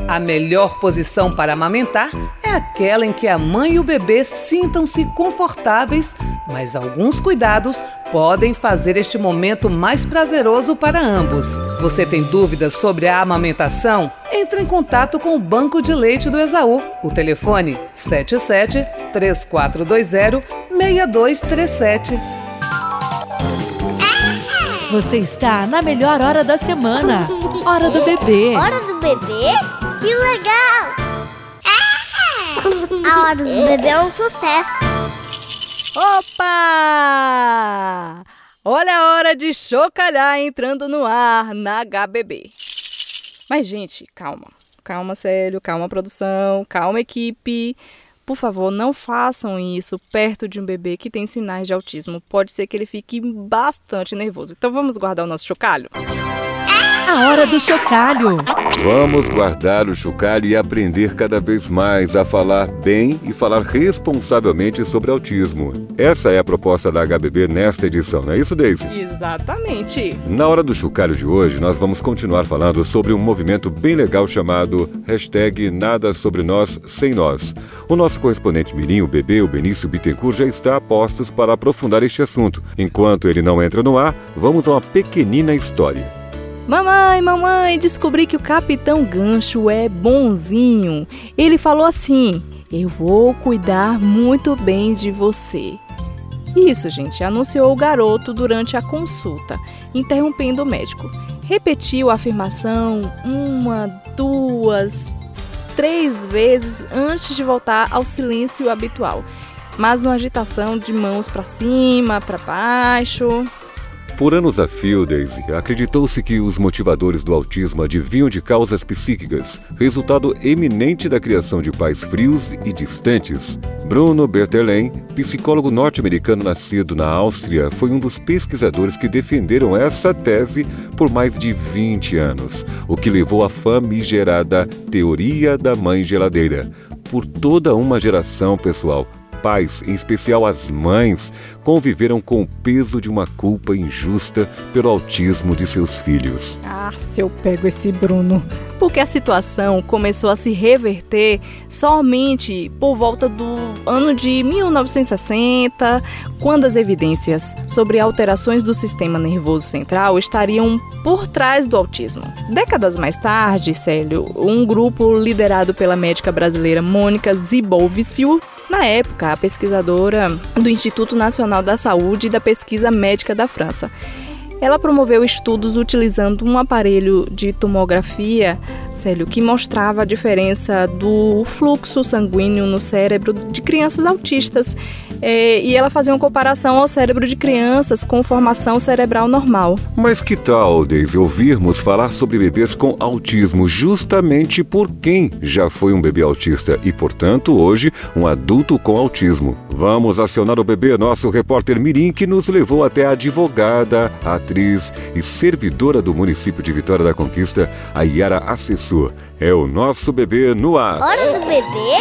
A melhor posição para amamentar é aquela em que a mãe e o bebê sintam-se confortáveis, mas alguns cuidados podem fazer este momento mais prazeroso para ambos. Você tem dúvidas sobre a amamentação? Entre em contato com o Banco de Leite do Exaú. O telefone 77 3420 6237. Você está na melhor hora da semana. Hora do bebê. Hora do bebê? Que legal! A hora do bebê é um sucesso. Opa! Olha a hora de chocalhar entrando no ar na HBB. Mas, gente, calma. Calma, sério. Calma, produção. Calma, equipe. Por favor, não façam isso perto de um bebê que tem sinais de autismo. Pode ser que ele fique bastante nervoso. Então, vamos guardar o nosso chocalho? A hora do chocalho. Vamos guardar o chocalho e aprender cada vez mais a falar bem e falar responsavelmente sobre autismo. Essa é a proposta da HBB nesta edição, não é isso, Daisy? Exatamente. Na hora do chocalho de hoje, nós vamos continuar falando sobre um movimento bem legal chamado hashtag Nada Sobre Nós Sem Nós. O nosso correspondente mirim, o bebê, o Benício Bittencourt, já está a postos para aprofundar este assunto. Enquanto ele não entra no ar, vamos a uma pequenina história. Mamãe, mamãe, descobri que o Capitão Gancho é bonzinho. Ele falou assim: Eu vou cuidar muito bem de você. Isso, gente, anunciou o garoto durante a consulta, interrompendo o médico. Repetiu a afirmação uma, duas, três vezes antes de voltar ao silêncio habitual, mas numa agitação de mãos para cima, para baixo. Por anos a fio, Daisy, acreditou-se que os motivadores do autismo adivinham de causas psíquicas, resultado eminente da criação de pais frios e distantes. Bruno Berthelin, psicólogo norte-americano nascido na Áustria, foi um dos pesquisadores que defenderam essa tese por mais de 20 anos, o que levou à famigerada teoria da mãe geladeira por toda uma geração, pessoal pais, em especial as mães, conviveram com o peso de uma culpa injusta pelo autismo de seus filhos. Ah, se eu pego esse Bruno. Porque a situação começou a se reverter somente por volta do ano de 1960, quando as evidências sobre alterações do sistema nervoso central estariam por trás do autismo. Décadas mais tarde, Célio, um grupo liderado pela médica brasileira Mônica Ziboviciu na época, a pesquisadora do Instituto Nacional da Saúde e da Pesquisa Médica da França. Ela promoveu estudos utilizando um aparelho de tomografia, Célio, que mostrava a diferença do fluxo sanguíneo no cérebro de crianças autistas é, e ela fazia uma comparação ao cérebro de crianças com formação cerebral normal. Mas que tal, Deise, ouvirmos falar sobre bebês com autismo justamente por quem já foi um bebê autista e, portanto, hoje um adulto com autismo? Vamos acionar o bebê, nosso repórter Mirim, que nos levou até a advogada, atriz e servidora do município de Vitória da Conquista, a Yara Assessor. É o nosso bebê no ar. Hora do bebê?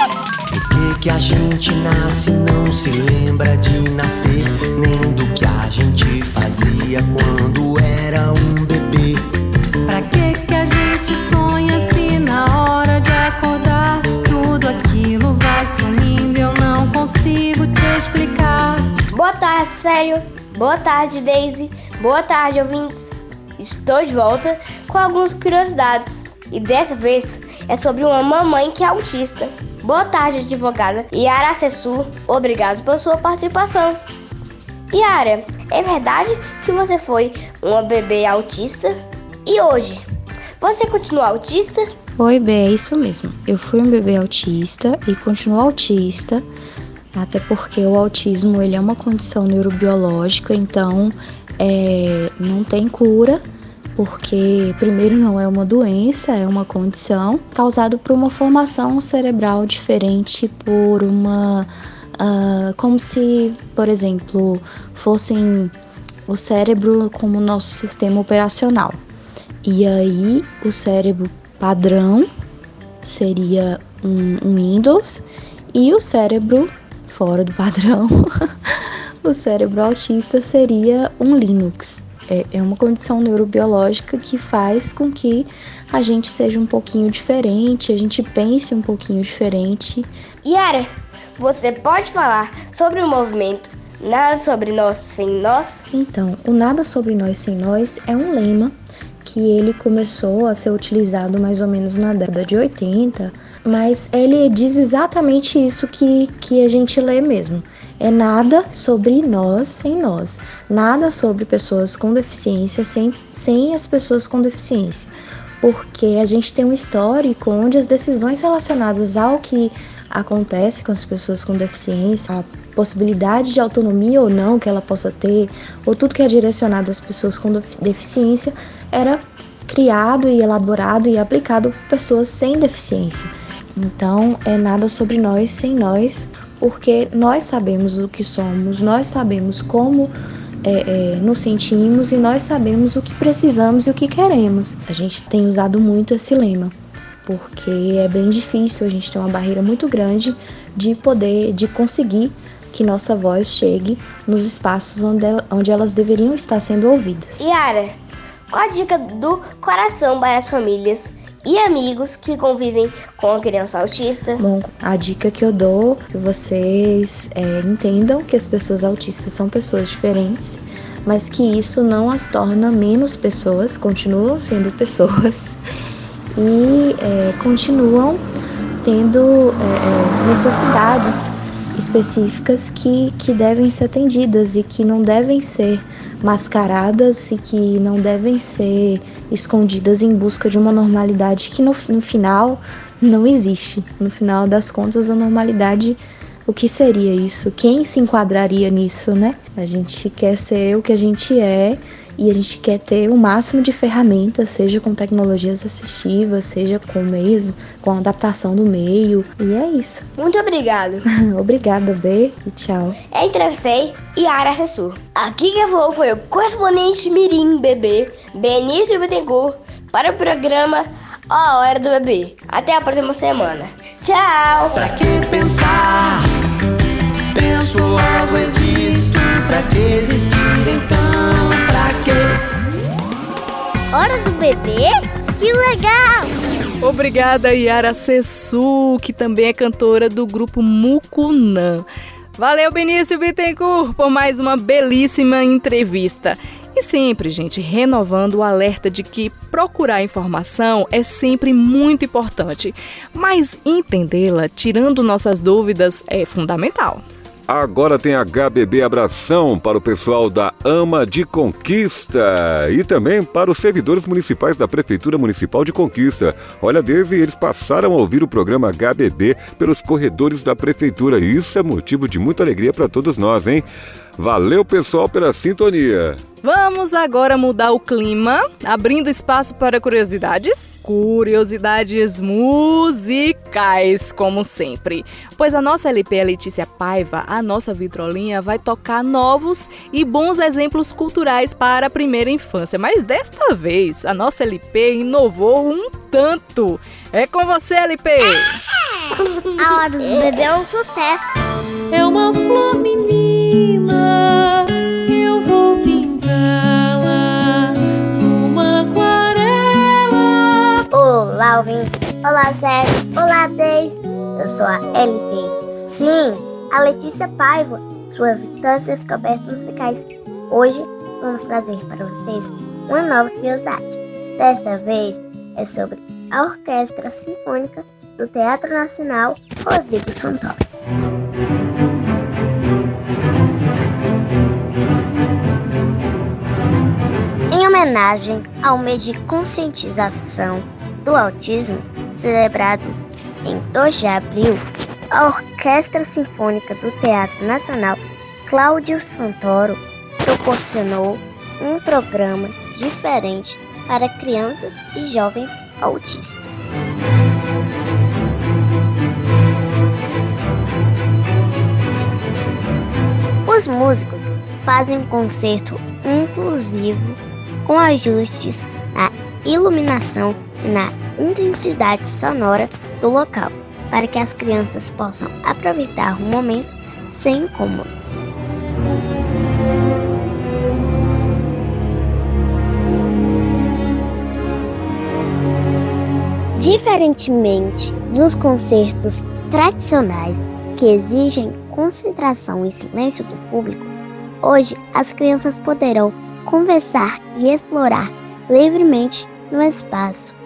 Por que, que a gente nasce e não se lembra de nascer? Nem do que a gente fazia quando era um bebê. Pra que, que a gente sonha se na hora de acordar tudo aquilo vai sumindo? Eu não consigo te explicar. Boa tarde, Sério. Boa tarde, Daisy. Boa tarde, ouvintes. Estou de volta com algumas curiosidades. E dessa vez é sobre uma mamãe que é autista. Boa tarde, advogada Yara Sessu. Obrigado pela sua participação. Yara, é verdade que você foi uma bebê autista? E hoje, você continua autista? Oi, B, é isso mesmo. Eu fui um bebê autista e continuo autista, até porque o autismo ele é uma condição neurobiológica, então é, não tem cura porque primeiro não é uma doença, é uma condição causada por uma formação cerebral diferente, por uma uh, como se, por exemplo, fossem o cérebro como nosso sistema operacional. E aí o cérebro padrão seria um, um Windows e o cérebro fora do padrão, o cérebro autista seria um Linux. É, é uma condição neurobiológica que faz com que a gente seja um pouquinho diferente, a gente pense um pouquinho diferente. Yara, você pode falar sobre o movimento Nada sobre nós sem nós? Então, o Nada sobre nós sem nós é um lema que ele começou a ser utilizado mais ou menos na década de 80, mas ele diz exatamente isso que, que a gente lê mesmo é nada sobre nós sem nós, nada sobre pessoas com deficiência sem, sem as pessoas com deficiência, porque a gente tem um histórico onde as decisões relacionadas ao que acontece com as pessoas com deficiência, a possibilidade de autonomia ou não que ela possa ter, ou tudo que é direcionado às pessoas com deficiência, era criado e elaborado e aplicado por pessoas sem deficiência. Então, é nada sobre nós sem nós, porque nós sabemos o que somos, nós sabemos como é, é, nos sentimos e nós sabemos o que precisamos e o que queremos. A gente tem usado muito esse lema, porque é bem difícil, a gente tem uma barreira muito grande de poder, de conseguir que nossa voz chegue nos espaços onde, onde elas deveriam estar sendo ouvidas. Yara, qual a dica do coração para as famílias e amigos que convivem com a criança autista. Bom, a dica que eu dou é que vocês é, entendam que as pessoas autistas são pessoas diferentes, mas que isso não as torna menos pessoas, continuam sendo pessoas e é, continuam tendo é, é necessidades específicas que, que devem ser atendidas e que não devem ser mascaradas e que não devem ser escondidas em busca de uma normalidade que no, no final não existe. No final das contas, a normalidade, o que seria isso? Quem se enquadraria nisso, né? A gente quer ser o que a gente é e a gente quer ter o máximo de ferramentas, seja com tecnologias assistivas, seja com meios, com adaptação do meio. E é isso. Muito obrigado. Obrigada, B, e tchau. Entrevistei Yara Sessu. Aqui quem falou foi o correspondente Mirim Bebê, Benício Bittencourt, para o programa A Hora do Bebê. Até a próxima semana. Tchau! Pra que pensar? Penso logo existo. Pra que existir então? Quê? Hora do bebê? Que legal! Obrigada, Yara Sessu, que também é cantora do grupo Mucunã. Valeu, Benício Bittencourt, por mais uma belíssima entrevista. E sempre, gente, renovando o alerta de que procurar informação é sempre muito importante, mas entendê-la, tirando nossas dúvidas, é fundamental. Agora tem HBB Abração para o pessoal da Ama de Conquista e também para os servidores municipais da Prefeitura Municipal de Conquista. Olha, desde eles passaram a ouvir o programa HBB pelos corredores da Prefeitura. Isso é motivo de muita alegria para todos nós, hein? Valeu, pessoal, pela sintonia. Vamos agora mudar o clima, abrindo espaço para curiosidades. Curiosidades musicais, como sempre. Pois a nossa LP, Letícia Paiva, a nossa vitrolinha, vai tocar novos e bons exemplos culturais para a primeira infância. Mas desta vez, a nossa LP inovou um tanto. É com você, LP! A hora do bebê é um sucesso. É uma flor menina, eu vou pintá-la Olá, ouvintes. Olá, Sérgio. Olá, Deise. Eu sou a LP. Sim, a Letícia Paiva, sua Vitória e Descobertas Musicais. Hoje vamos trazer para vocês uma nova curiosidade. Desta vez é sobre a Orquestra Sinfônica do Teatro Nacional Rodrigo Santoro. Em homenagem ao mês de conscientização do autismo, celebrado em 2 de abril, a Orquestra Sinfônica do Teatro Nacional Cláudio Santoro proporcionou um programa diferente para crianças e jovens autistas. Os músicos fazem um concerto inclusivo com ajustes na iluminação na intensidade sonora do local, para que as crianças possam aproveitar o momento sem incômodos. Diferentemente dos concertos tradicionais que exigem concentração e silêncio do público, hoje as crianças poderão conversar e explorar livremente no espaço.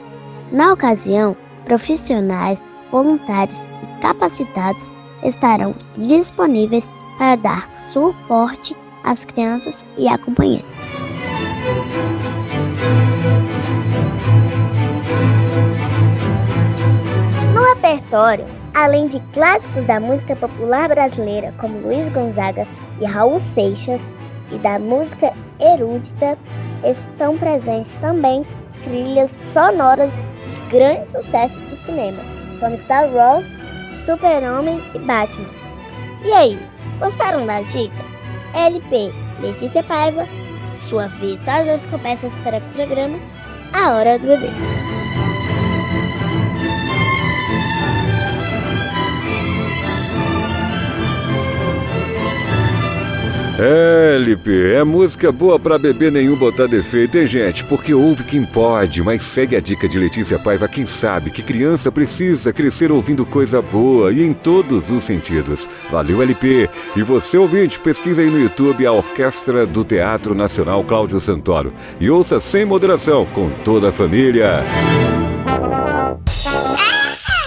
Na ocasião, profissionais, voluntários e capacitados estarão disponíveis para dar suporte às crianças e acompanhantes. No repertório, além de clássicos da música popular brasileira como Luiz Gonzaga e Raul Seixas, e da música erudita, estão presentes também trilhas sonoras de grandes sucessos do cinema, como Star Wars, Super-Homem e Batman. E aí, gostaram da dica? LP Letícia Paiva, sua vez todas as conversas para o programa A Hora do Bebê. É, LP, é música boa pra beber nenhum botar defeito, hein, gente? Porque ouve quem pode, mas segue a dica de Letícia Paiva, quem sabe que criança precisa crescer ouvindo coisa boa e em todos os sentidos. Valeu, LP! E você, ouvinte, pesquisa aí no YouTube a Orquestra do Teatro Nacional Cláudio Santoro e ouça sem moderação com toda a família.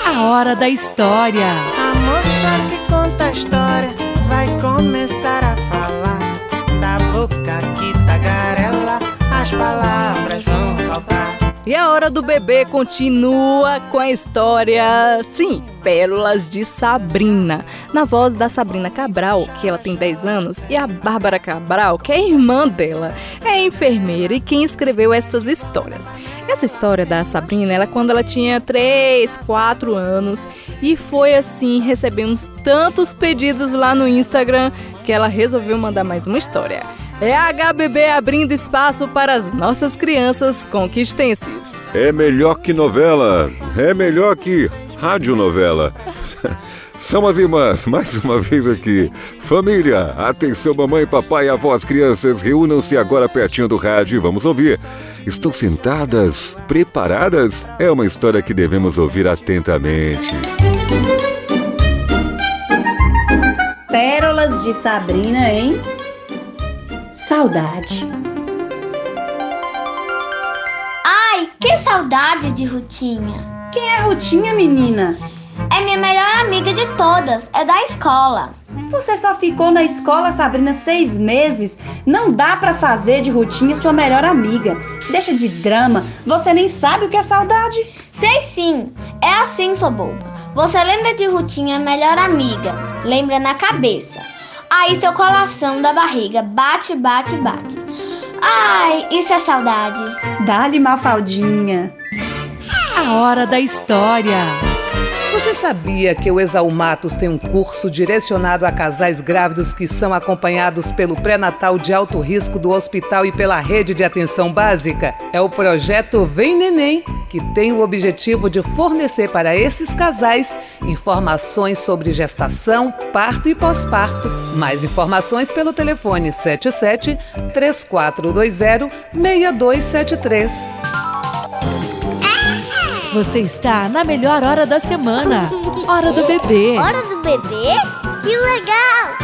A hora da história. A moça que conta a história E a hora do bebê continua com a história, sim, Pérolas de Sabrina, na voz da Sabrina Cabral, que ela tem 10 anos, e a Bárbara Cabral, que é irmã dela, é enfermeira e quem escreveu estas histórias. Essa história da Sabrina, ela quando ela tinha 3, 4 anos e foi assim, recebemos tantos pedidos lá no Instagram que ela resolveu mandar mais uma história. É a HBB abrindo espaço para as nossas crianças conquistenses. É melhor que novela, é melhor que radionovela. São as irmãs, mais uma vez aqui. Família, atenção mamãe, papai, avós, crianças, reúnam-se agora pertinho do rádio e vamos ouvir. Estão sentadas? Preparadas? É uma história que devemos ouvir atentamente. Pérolas de Sabrina, hein? Saudade. Ai, que saudade de Rutinha. Quem é Rutinha, menina? É minha melhor amiga de todas, é da escola. Você só ficou na escola, Sabrina, seis meses. Não dá para fazer de Rutinha sua melhor amiga. Deixa de drama, você nem sabe o que é saudade. Sei sim, é assim, sua boba. Você lembra de Rutinha, melhor amiga. Lembra na cabeça. Aí seu coração da barriga bate, bate, bate. Ai, isso é saudade. Dá-lhe Mafaldinha. A hora da história. Você sabia que o Exalmatos tem um curso direcionado a casais grávidos que são acompanhados pelo pré-natal de alto risco do hospital e pela rede de atenção básica? É o projeto Vem Neném, que tem o objetivo de fornecer para esses casais informações sobre gestação, parto e pós-parto. Mais informações pelo telefone 77 3420 6273. Você está na melhor hora da semana. Hora do bebê. Hora do bebê? Que legal!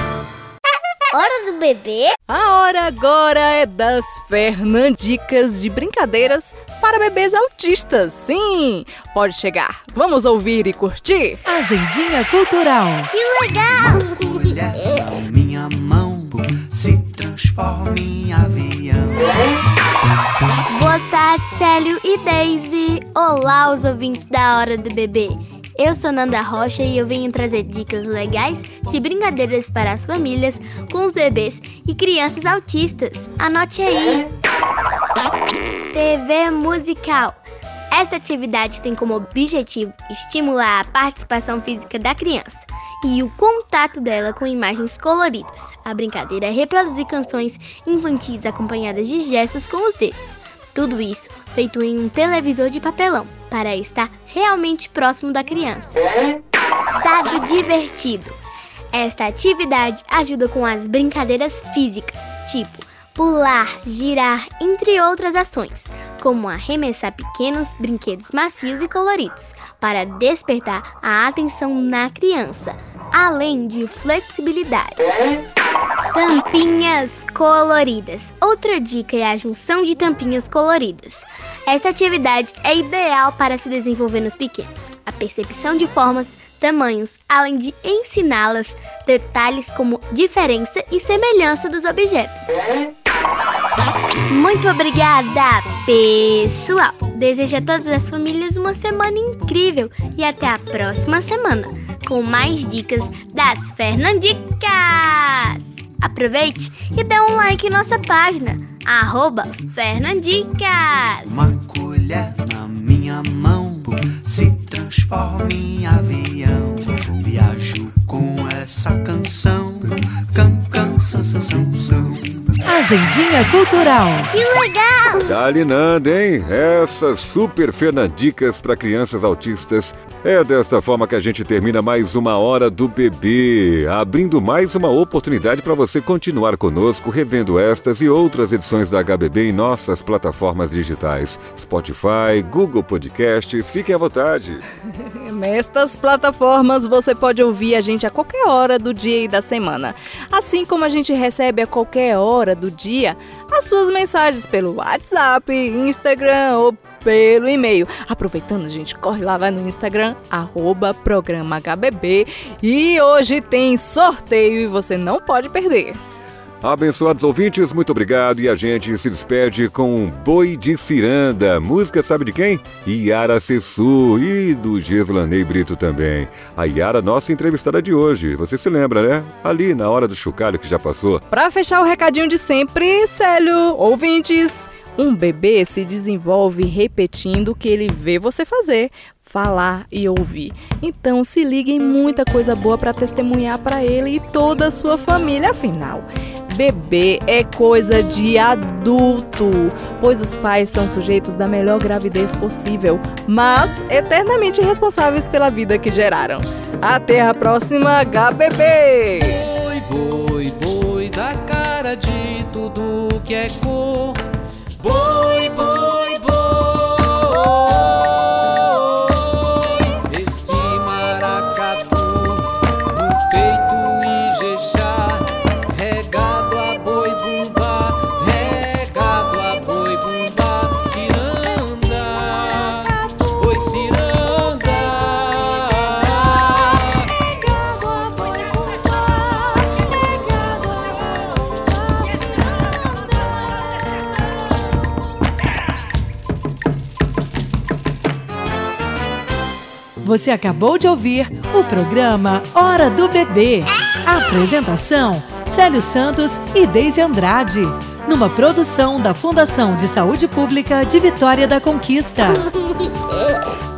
Hora do bebê? A hora agora é das Fernandicas de brincadeiras para bebês autistas. Sim, pode chegar. Vamos ouvir e curtir? Agendinha Cultural. Que legal! Colher minha mão se transforma em avião. Boa tarde, Célio e Daisy. Olá, os ouvintes da Hora do Bebê. Eu sou Nanda Rocha e eu venho trazer dicas legais de brincadeiras para as famílias com os bebês e crianças autistas. Anote aí. TV musical. Esta atividade tem como objetivo estimular a participação física da criança e o contato dela com imagens coloridas. A brincadeira é reproduzir canções infantis acompanhadas de gestos com os dedos. Tudo isso feito em um televisor de papelão, para estar realmente próximo da criança. Dado divertido. Esta atividade ajuda com as brincadeiras físicas, tipo pular, girar, entre outras ações, como arremessar pequenos brinquedos macios e coloridos, para despertar a atenção na criança, além de flexibilidade. Tampinhas coloridas. Outra dica é a junção de tampinhas coloridas. Esta atividade é ideal para se desenvolver nos pequenos. A percepção de formas, tamanhos, além de ensiná-las detalhes como diferença e semelhança dos objetos. Muito obrigada, pessoal! Desejo a todas as famílias uma semana incrível e até a próxima semana com mais dicas das Fernandicas! Aproveite e dê um like em nossa página, arroba Fernandicas! Uma colher na minha mão se transforma em avião. Viajo com essa canção, can, can, san, san, san, san. Agendinha Cultural. Que legal! Dali Nanda, hein? Essas super Fernandicas para crianças autistas. É desta forma que a gente termina mais uma hora do bebê, abrindo mais uma oportunidade para você continuar conosco, revendo estas e outras edições da HBB em nossas plataformas digitais, Spotify, Google Podcasts. Fiquem à vontade. Nestas plataformas você pode ouvir a gente a qualquer hora do dia e da semana. Assim como a gente recebe a qualquer hora do dia as suas mensagens pelo WhatsApp, Instagram ou pelo e-mail. Aproveitando, gente, corre lá, vai no Instagram, arroba programa HBB. E hoje tem sorteio e você não pode perder. Abençoados ouvintes, muito obrigado. E a gente se despede com Boi de Ciranda. Música sabe de quem? Yara Sessu e do Geslanei Brito também. A Yara, nossa entrevistada de hoje. Você se lembra, né? Ali na hora do chocalho que já passou. Pra fechar o recadinho de sempre, Célio, ouvintes, um bebê se desenvolve repetindo o que ele vê você fazer, falar e ouvir. Então se ligue em muita coisa boa para testemunhar para ele e toda a sua família, afinal. Bebê é coisa de adulto, pois os pais são sujeitos da melhor gravidez possível, mas eternamente responsáveis pela vida que geraram. Até a próxima, HBB! Boi, boi, boi, da cara de tudo que é cor. Boi, Você acabou de ouvir o programa Hora do Bebê. Apresentação: Célio Santos e Deise Andrade. Numa produção da Fundação de Saúde Pública de Vitória da Conquista.